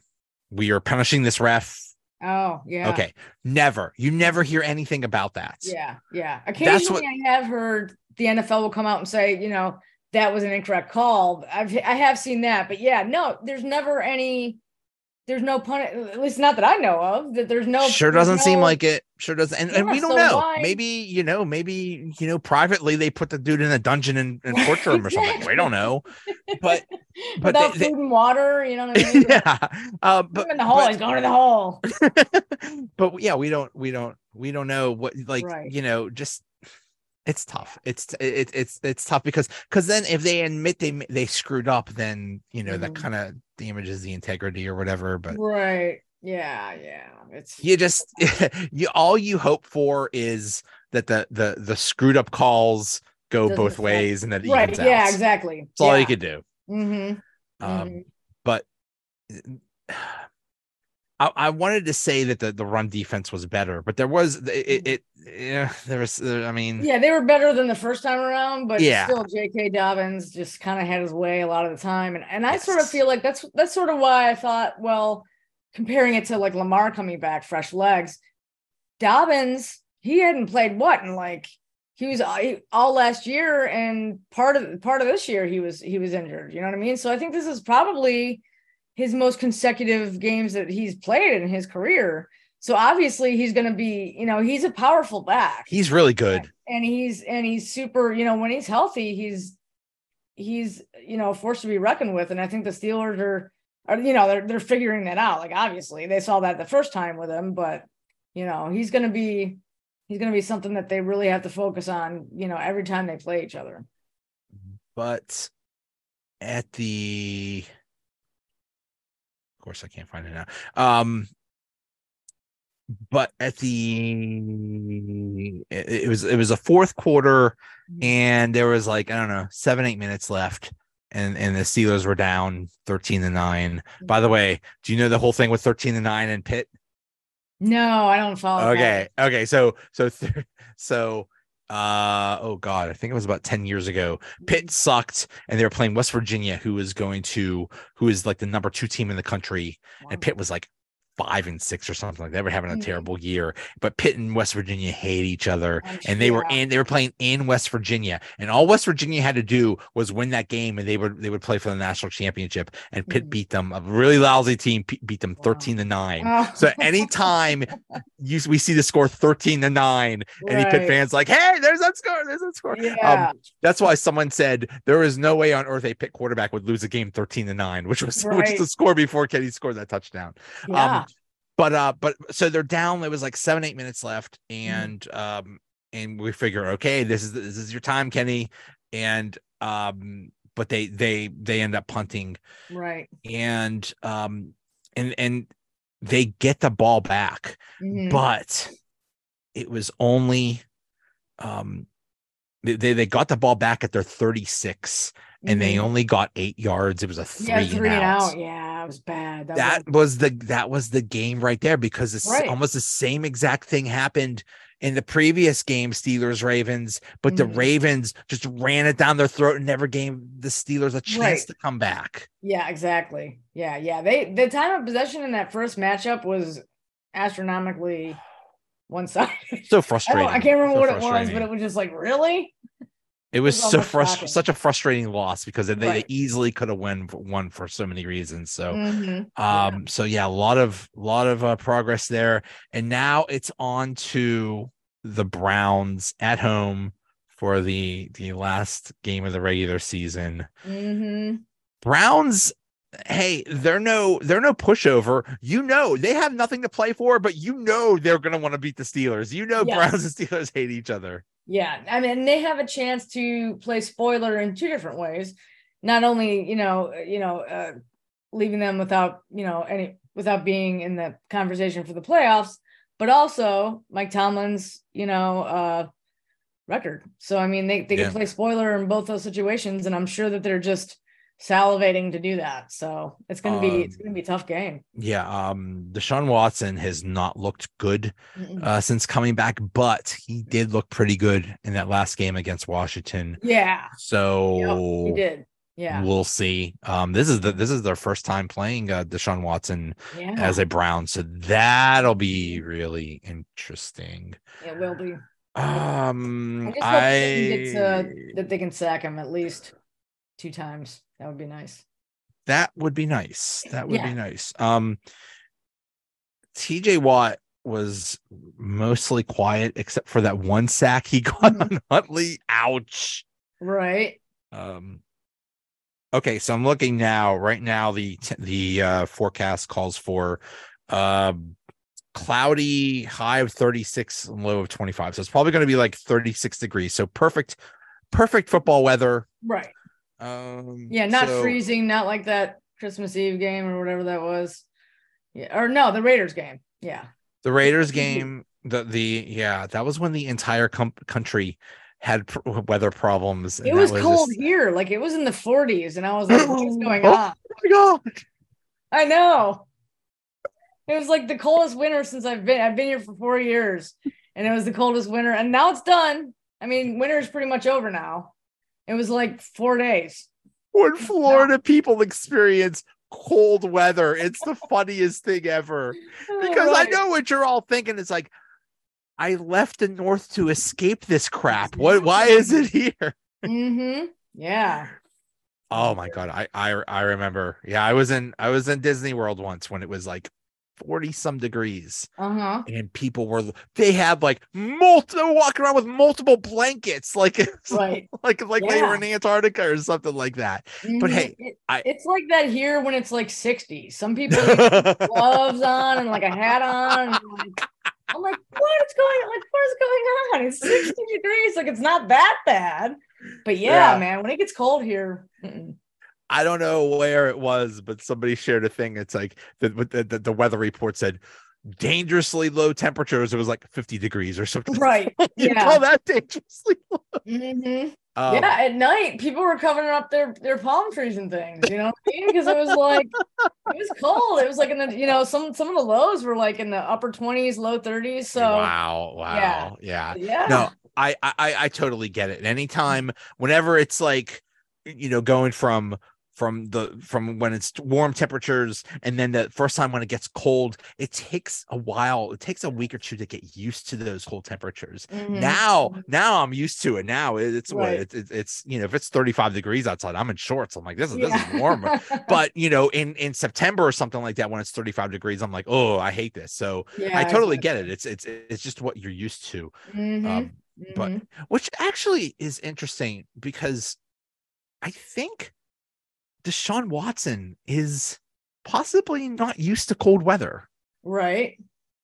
Speaker 1: we are punishing this ref.
Speaker 2: Oh, yeah.
Speaker 1: Okay. Never. You never hear anything about that.
Speaker 2: Yeah. Yeah. Occasionally, what, I have heard the NFL will come out and say, you know, that was an incorrect call. I've I have seen that, but yeah, no, there's never any there's no pun at least not that I know of that there's no
Speaker 1: sure
Speaker 2: doesn't
Speaker 1: no, seem like it. Sure doesn't and, yeah, and we don't so know. why? maybe you know maybe you know privately they put the dude in a dungeon and, and torture him or something. We don't know. But
Speaker 2: but without they, food and water you know what I mean?
Speaker 1: Yeah uh, but
Speaker 2: in the hole he's going to the hole.
Speaker 1: But yeah we don't we don't we don't know what like right. you know just it's tough it's it, it's it's tough because because then if they admit they they screwed up then you know mm-hmm. that kind of damages the integrity or whatever but
Speaker 2: right yeah yeah it's
Speaker 1: you just you all you hope for is that the the the screwed up calls go both ways and that
Speaker 2: right yeah exactly
Speaker 1: that's yeah. all you could do
Speaker 2: mm-hmm.
Speaker 1: um mm-hmm. but I, I, wanted to say that the, the run defense was better, but there was it, it, it yeah there was I mean
Speaker 2: yeah they were better than the first time around, but yeah. still J.K. Dobbins just kind of had his way a lot of the time, and and I yes. sort of feel like that's that's sort of why I thought well comparing it to like Lamar coming back fresh legs, Dobbins he hadn't played what in like he was uh, all last year and part of part of this year he was he was injured. You know what I mean? So I think this is probably his most consecutive games that he's played in his career. So obviously he's going to be, you know, he's a powerful back.
Speaker 1: He's really good.
Speaker 2: And he's and he's super, you know, when he's healthy, he's he's, you know, forced to be reckoned with and I think the Steelers are are you know, they're they're figuring that out. Like obviously, they saw that the first time with him, but you know, he's going to be he's going to be something that they really have to focus on, you know, every time they play each other.
Speaker 1: But at the of course I can't find it now. Um but at the it, it, was it was a fourth quarter mm-hmm. and there was like i don't know seven eight minutes left and and the steelers were down 13 to 9 by the mm-hmm. way do you know the whole thing with 13 to 9 and pitt
Speaker 2: no i don't follow
Speaker 1: okay that. okay so so th- so uh oh god i think it was about 10 years ago pitt sucked and they were playing west virginia who was going to who is like the number two team in the country wow. and pitt was like five and six or something like that. They were having a mm-hmm. terrible year, but Pitt and West Virginia hate each other, I'm and they were in they were playing in West Virginia, and all West Virginia had to do was win that game, and they would they would play for the national championship. And Pitt mm-hmm. beat them, a really lousy team, beat them thirteen to nine. Oh. So anytime you we see the score thirteen to nine, right. any Pitt fans like, hey, there's that score, there's that score. Yeah. Um, that's why someone said there is no way on earth a Pitt quarterback would lose a game thirteen to nine, which was right. which was the score before Kenny scored that touchdown. Yeah. Um, but uh but so they're down it was like seven eight minutes left mm-hmm. and um and we figure okay this is this is your time kenny and um but they they they end up punting
Speaker 2: right
Speaker 1: and um and and they get the ball back mm-hmm. but it was only um they they got the ball back at their 36 and they mm-hmm. only got eight yards. It was a three, yeah, three and out. out.
Speaker 2: Yeah, it was bad.
Speaker 1: That, that was, was, the that was the game right there because it's right. almost the same exact thing happened in the previous game, Steelers Ravens, but mm-hmm. the Ravens just ran it down their throat and never gave the Steelers a chance right. to come back.
Speaker 2: Yeah, exactly. Yeah, yeah. They the time of possession in that first matchup was astronomically one sided.
Speaker 1: So frustrating.
Speaker 2: I, I can't remember so what it was, but it was just like, really?
Speaker 1: It was, so frustrating, such a frustrating loss because they, right. they easily could have won won for so many reasons. So, mm-hmm. um, yeah. so yeah, a lot of lot of uh, progress there, and now it's on to the Browns at home for the the last game of the regular season.
Speaker 2: Mm-hmm.
Speaker 1: Browns hey, they're no they're no pushover. You know they have nothing to play for, but you know they're gonna want to beat the Steelers. You know yes. Browns and Steelers hate each other.
Speaker 2: Yeah, I mean they have a chance to play spoiler in two different ways. Not only you know you know uh, leaving them without you know any without being in the conversation for the playoffs, but also Mike Tomlin's you know uh, record. So I mean they they yeah. can play spoiler in both those situations, and I'm sure that they're just salivating to do that. So it's gonna be um, it's gonna be a tough game.
Speaker 1: Yeah. Um Deshaun Watson has not looked good uh since coming back, but he did look pretty good in that last game against Washington.
Speaker 2: Yeah.
Speaker 1: So
Speaker 2: yep, he did. Yeah.
Speaker 1: We'll see. Um this is the this is their first time playing uh Deshaun Watson yeah. as a Brown. So that'll be really interesting.
Speaker 2: It will be.
Speaker 1: Um I just hope I...
Speaker 2: uh, that they can sack him at least two times. That would be nice.
Speaker 1: That would be nice. That would yeah. be nice. Um, TJ Watt was mostly quiet except for that one sack he got mm-hmm. on Huntley. Ouch.
Speaker 2: Right.
Speaker 1: Um okay, so I'm looking now. Right now the the uh forecast calls for uh cloudy high of 36 and low of 25. So it's probably going to be like 36 degrees. So perfect perfect football weather.
Speaker 2: Right.
Speaker 1: Um,
Speaker 2: yeah, not so, freezing, not like that Christmas Eve game or whatever that was. Yeah, or no, the Raiders game. Yeah,
Speaker 1: the Raiders game. The the yeah, that was when the entire com- country had pr- weather problems.
Speaker 2: It was, was cold just... here, like it was in the 40s, and I was like, "What's going
Speaker 1: oh,
Speaker 2: on?"
Speaker 1: Oh my god!
Speaker 2: I know. It was like the coldest winter since I've been. I've been here for four years, and it was the coldest winter, and now it's done. I mean, winter is pretty much over now. It was like four days.
Speaker 1: When Florida people experience cold weather, it's the funniest thing ever. Because right. I know what you're all thinking. It's like, I left the north to escape this crap. What why is it here?
Speaker 2: Mm-hmm. Yeah.
Speaker 1: Oh my god. I I I remember. Yeah, I was in I was in Disney World once when it was like 40 some degrees.
Speaker 2: Uh-huh.
Speaker 1: And people were they had like multiple walking around with multiple blankets, like
Speaker 2: right.
Speaker 1: like like yeah. they were in Antarctica or something like that. Mm-hmm. But hey,
Speaker 2: it, I, it's like that here when it's like 60. Some people gloves on and like a hat on. Like, I'm like, what is going on? Like, what is going on? It's 60 degrees. Like, it's not that bad. But yeah, yeah. man, when it gets cold here. Mm-mm.
Speaker 1: I don't know where it was, but somebody shared a thing. It's like the, the, the weather report said dangerously low temperatures. It was like 50 degrees or something.
Speaker 2: Right.
Speaker 1: you yeah. call that dangerously low.
Speaker 2: Mm-hmm. Um, yeah, at night people were covering up their their palm trees and things, you know, because it was like it was cold. It was like in the you know some some of the lows were like in the upper twenties, low thirties. So
Speaker 1: wow, wow, yeah, yeah. yeah. No, I I I totally get it. Anytime, whenever it's like you know going from from the from when it's warm temperatures and then the first time when it gets cold it takes a while it takes a week or two to get used to those cold temperatures mm-hmm. now mm-hmm. now i'm used to it now it's right. what it's, it's you know if it's 35 degrees outside i'm in shorts i'm like this is yeah. this is warm but you know in in september or something like that when it's 35 degrees i'm like oh i hate this so yeah, i totally get it it's it's it's just what you're used to mm-hmm. Um, but mm-hmm. which actually is interesting because i think Deshaun Watson is possibly not used to cold weather.
Speaker 2: Right.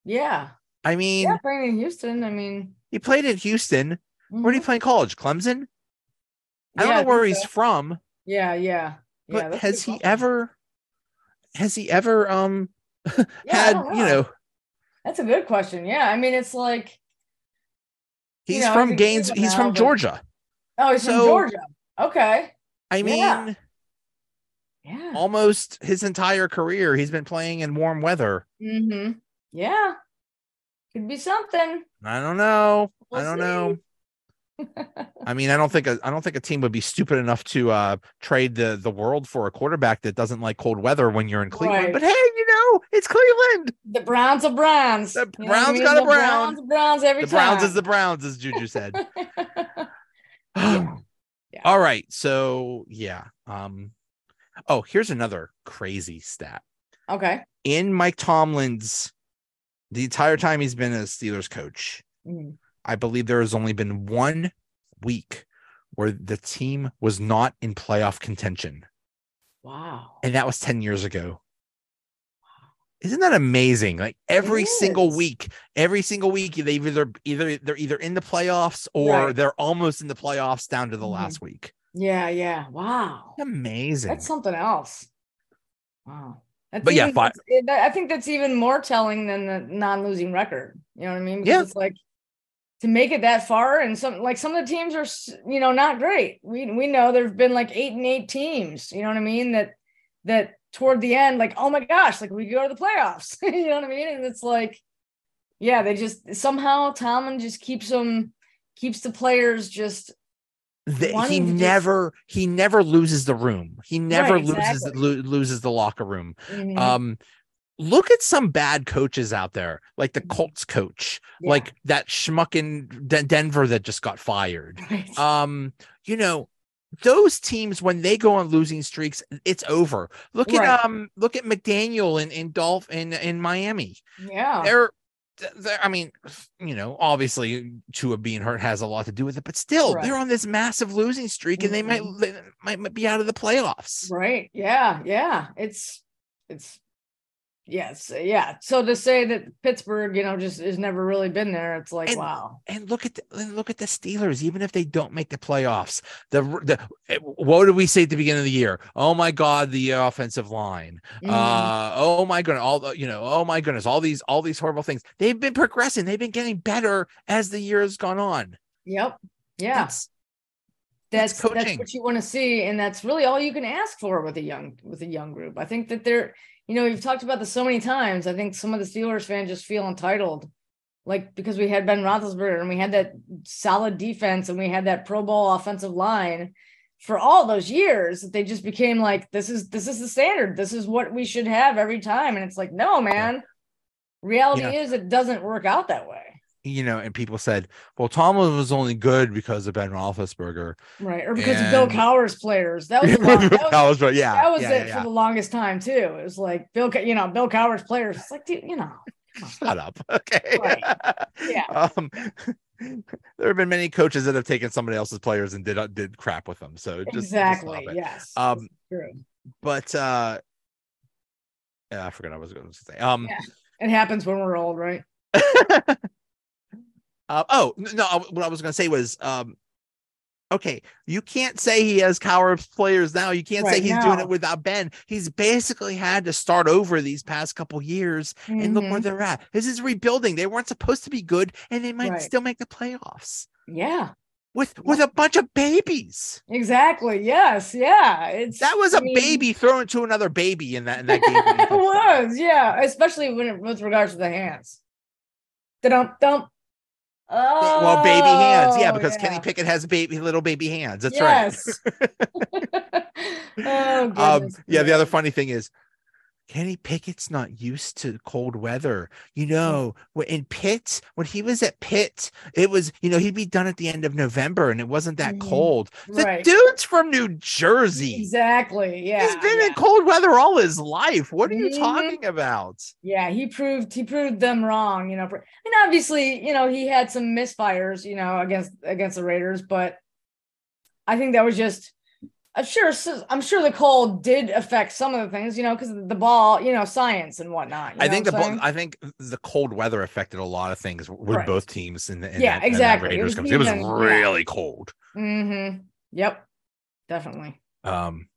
Speaker 2: Yeah.
Speaker 1: I mean,
Speaker 2: yeah, playing in Houston. I mean,
Speaker 1: he played in Houston. Mm-hmm. Where did he play in college? Clemson. I don't know where he's so. from.
Speaker 2: Yeah, yeah.
Speaker 1: But yeah, has he ever? Has he ever um yeah, had know. you know?
Speaker 2: That's a good question. Yeah, I mean, it's like
Speaker 1: he's you know, from Gaines. He's now, from but... Georgia.
Speaker 2: Oh, he's so, from Georgia. Okay.
Speaker 1: I mean. Yeah yeah. almost his entire career he's been playing in warm weather.
Speaker 2: Mm-hmm. Yeah. Could be something.
Speaker 1: I don't know. We'll I don't see. know. I mean, I don't think a, I don't think a team would be stupid enough to uh, trade the the world for a quarterback that doesn't like cold weather when you're in Cleveland. Right. But hey, you know, it's Cleveland.
Speaker 2: The Browns are Browns.
Speaker 1: The Browns I mean? got a Brown.
Speaker 2: Browns, Browns every
Speaker 1: the
Speaker 2: time.
Speaker 1: Browns is the Browns, as Juju said. yeah. All right, so yeah, um, Oh, here's another crazy stat.
Speaker 2: Okay.
Speaker 1: In Mike Tomlin's the entire time he's been a Steelers coach, mm-hmm. I believe there has only been one week where the team was not in playoff contention.
Speaker 2: Wow.
Speaker 1: And that was 10 years ago. Isn't that amazing? Like every single week, every single week, they either either they're either in the playoffs or right. they're almost in the playoffs down to the mm-hmm. last week.
Speaker 2: Yeah, yeah. Wow.
Speaker 1: Amazing.
Speaker 2: That's something else. Wow. That's
Speaker 1: but
Speaker 2: even,
Speaker 1: yeah, five.
Speaker 2: I think that's even more telling than the non-losing record. You know what I mean? Because
Speaker 1: yeah.
Speaker 2: It's like to make it that far, and some like some of the teams are, you know, not great. We we know there've been like eight and eight teams. You know what I mean? That that toward the end, like oh my gosh, like we go to the playoffs. you know what I mean? And it's like, yeah, they just somehow Tomlin just keeps them keeps the players just
Speaker 1: the, he never just... he never loses the room. He never right, loses exactly. lo- loses the locker room. Mm-hmm. Um, look at some bad coaches out there, like the mm-hmm. Colts coach, yeah. like that schmuck in D- Denver that just got fired. Right. Um, you know, those teams when they go on losing streaks, it's over. Look right. at um, look at McDaniel in in Dolph in in Miami.
Speaker 2: Yeah,
Speaker 1: they're I mean, you know, obviously Tua being hurt has a lot to do with it, but still, right. they're on this massive losing streak, and mm-hmm. they might they might be out of the playoffs.
Speaker 2: Right? Yeah, yeah. It's it's Yes, yeah. So to say that Pittsburgh, you know, just has never really been there, it's like
Speaker 1: and,
Speaker 2: wow.
Speaker 1: And look at the, look at the Steelers. Even if they don't make the playoffs, the the eh, what did we say at the beginning of the year? Oh my God, the offensive line. Mm-hmm. Uh, oh my goodness, all you know. Oh my goodness, all these all these horrible things. They've been progressing. They've been getting better as the year has gone on.
Speaker 2: Yep. Yeah. That's, that's that's, that's what you want to see, and that's really all you can ask for with a young with a young group. I think that they're you know, we've talked about this so many times. I think some of the Steelers fans just feel entitled, like because we had Ben Roethlisberger and we had that solid defense and we had that Pro Bowl offensive line for all those years. They just became like, this is this is the standard. This is what we should have every time. And it's like, no, man. Reality yeah. is, it doesn't work out that way.
Speaker 1: You know, and people said, well, Tomlin was only good because of Ben Roethlisberger.
Speaker 2: Right. Or because and... of Bill Cowher's players. That was, the long, that was, Cowher's, yeah, that was yeah, it yeah, for the longest time too. It was like Bill, you know, Bill Cowher's players. It's like, dude, you know.
Speaker 1: Shut up. Okay. Right. Yeah. Um, there have been many coaches that have taken somebody else's players and did uh, did crap with them. So just
Speaker 2: exactly, just yes.
Speaker 1: Um, true. But uh, yeah, I forgot I was going to say. Um, yeah.
Speaker 2: it happens when we're old, right?
Speaker 1: Uh, oh no, what I was going to say was um, okay, you can't say he has Cowher's players now. You can't right say he's now. doing it without Ben. He's basically had to start over these past couple years mm-hmm. and look where mm-hmm. they're at. This is rebuilding. They weren't supposed to be good and they might right. still make the playoffs.
Speaker 2: Yeah.
Speaker 1: With with a bunch of babies.
Speaker 2: Exactly. Yes. Yeah. It's
Speaker 1: that was a I mean, baby thrown to another baby in that in that game. it
Speaker 2: was, yeah. Especially when it, with regards to the hands. Don't don't
Speaker 1: Oh, well, baby hands. Yeah, because yeah. Kenny Pickett has baby little baby hands. That's yes. right. oh, um, yeah, the other funny thing is Kenny Pickett's not used to cold weather. You know, in Pitt, when he was at Pitt, it was, you know, he'd be done at the end of November and it wasn't that mm-hmm. cold. The right. dude's from New Jersey.
Speaker 2: Exactly. Yeah.
Speaker 1: He's been
Speaker 2: yeah.
Speaker 1: in cold weather all his life. What are you mm-hmm. talking about?
Speaker 2: Yeah, he proved he proved them wrong, you know. And obviously, you know, he had some misfires, you know, against against the Raiders, but I think that was just I'm sure I'm sure the cold did affect some of the things, you know, because the ball, you know, science and whatnot.
Speaker 1: I think the ball, I think the cold weather affected a lot of things with right. both teams in the in
Speaker 2: yeah
Speaker 1: that,
Speaker 2: exactly.
Speaker 1: It was, it was really yeah. cold.
Speaker 2: Mm-hmm. Yep, definitely.
Speaker 1: Um,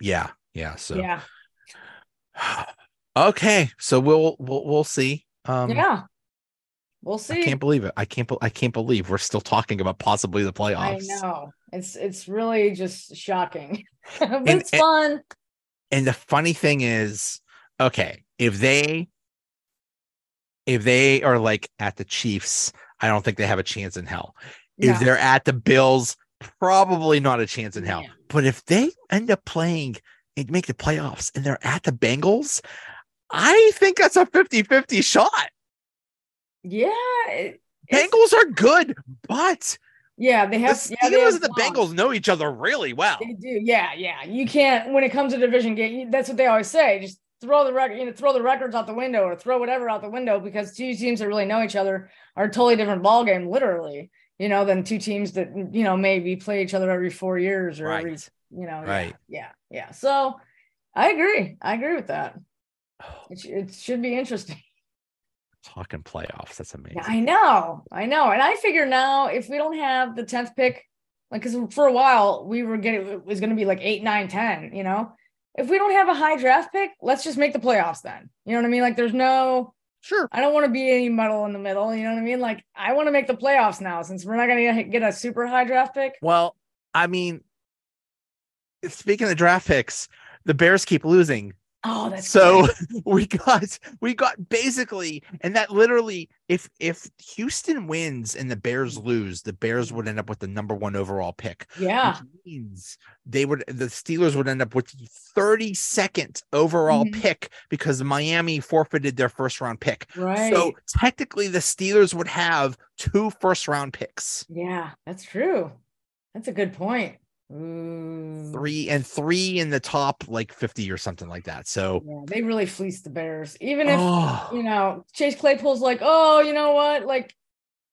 Speaker 1: yeah, yeah. So
Speaker 2: yeah.
Speaker 1: okay, so we'll we'll we'll see. Um,
Speaker 2: yeah. We'll see.
Speaker 1: I can't believe it. I can't. I can't believe we're still talking about possibly the playoffs.
Speaker 2: I know. It's it's really just shocking. and, it's fun.
Speaker 1: And, and the funny thing is, okay, if they if they are like at the Chiefs, I don't think they have a chance in hell. No. If they're at the Bills, probably not a chance in hell. Yeah. But if they end up playing and make the playoffs and they're at the Bengals, I think that's a 50-50 shot.
Speaker 2: Yeah.
Speaker 1: Bengals are good, but
Speaker 2: yeah, they have.
Speaker 1: The
Speaker 2: Steelers
Speaker 1: yeah, and the Bengals know each other really well.
Speaker 2: They do. Yeah, yeah. You can't when it comes to division game. That's what they always say. Just throw the record, you know, throw the records out the window or throw whatever out the window because two teams that really know each other are a totally different ball game, literally. You know, than two teams that you know maybe play each other every four years or right. every you know.
Speaker 1: Right.
Speaker 2: Yeah, yeah. yeah. So I agree. I agree with that. Oh. It, it should be interesting
Speaker 1: talking playoffs. That's amazing.
Speaker 2: I know, I know, and I figure now if we don't have the tenth pick, like because for a while we were getting it was going to be like eight, nine, ten. You know, if we don't have a high draft pick, let's just make the playoffs then. You know what I mean? Like there's no.
Speaker 1: Sure.
Speaker 2: I don't want to be any muddle in the middle. You know what I mean? Like I want to make the playoffs now since we're not going to get a super high draft pick.
Speaker 1: Well, I mean, speaking of draft picks, the Bears keep losing.
Speaker 2: Oh, that's
Speaker 1: so we got we got basically, and that literally, if if Houston wins and the Bears lose, the Bears would end up with the number one overall pick.
Speaker 2: Yeah,
Speaker 1: means they would the Steelers would end up with the 32nd overall mm-hmm. pick because Miami forfeited their first round pick.
Speaker 2: Right.
Speaker 1: So technically, the Steelers would have two first round picks.
Speaker 2: Yeah, that's true. That's a good point.
Speaker 1: Mm. Three and three in the top like 50 or something like that. So
Speaker 2: yeah, they really fleeced the Bears. Even if oh. you know Chase Claypool's like, oh, you know what, like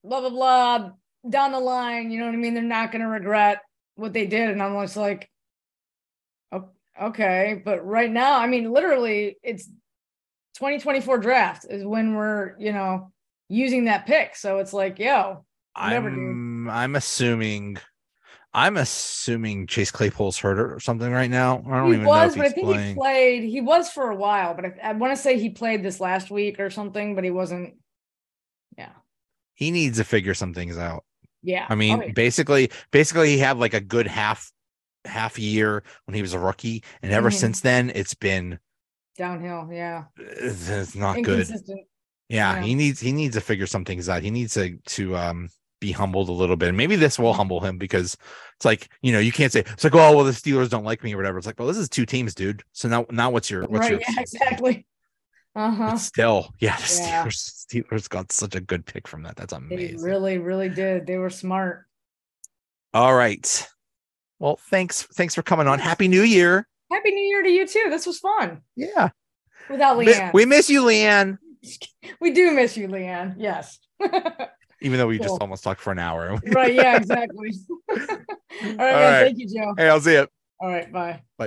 Speaker 2: blah blah blah down the line, you know what I mean? They're not gonna regret what they did. And I'm just like, okay, but right now, I mean, literally, it's 2024 draft is when we're, you know, using that pick. So it's like, yo,
Speaker 1: I'm, I'm assuming I'm assuming Chase Claypool's hurt or something right now. I don't he even was, know if he's but I think playing.
Speaker 2: he played. He was for a while, but I, I want to say he played this last week or something, but he wasn't. Yeah.
Speaker 1: He needs to figure some things out.
Speaker 2: Yeah.
Speaker 1: I mean, oh, yeah. basically, basically, he had like a good half half year when he was a rookie, and ever mm-hmm. since then, it's been
Speaker 2: downhill. Yeah.
Speaker 1: It's, it's not good. Yeah, yeah, he needs he needs to figure some things out. He needs to to um be humbled a little bit. And maybe this will humble him because it's like, you know, you can't say it's like, oh well, the Steelers don't like me or whatever. It's like, well, this is two teams, dude. So now now what's your what's
Speaker 2: right,
Speaker 1: your
Speaker 2: yeah, exactly. Uh-huh.
Speaker 1: Still, yeah, the yeah. Steelers, Steelers got such a good pick from that. That's amazing.
Speaker 2: They really, really did. They were smart.
Speaker 1: All right. Well, thanks. Thanks for coming on. Happy New Year.
Speaker 2: Happy New Year to you too. This was fun.
Speaker 1: Yeah.
Speaker 2: Without Leanne.
Speaker 1: We miss you, Leanne.
Speaker 2: We do miss you, Leanne. Yes.
Speaker 1: Even though we cool. just almost talked for an hour.
Speaker 2: right. Yeah, exactly. All right. All right. Thank you, Joe.
Speaker 1: Hey, I'll see you.
Speaker 2: All right. Bye.
Speaker 1: Bye.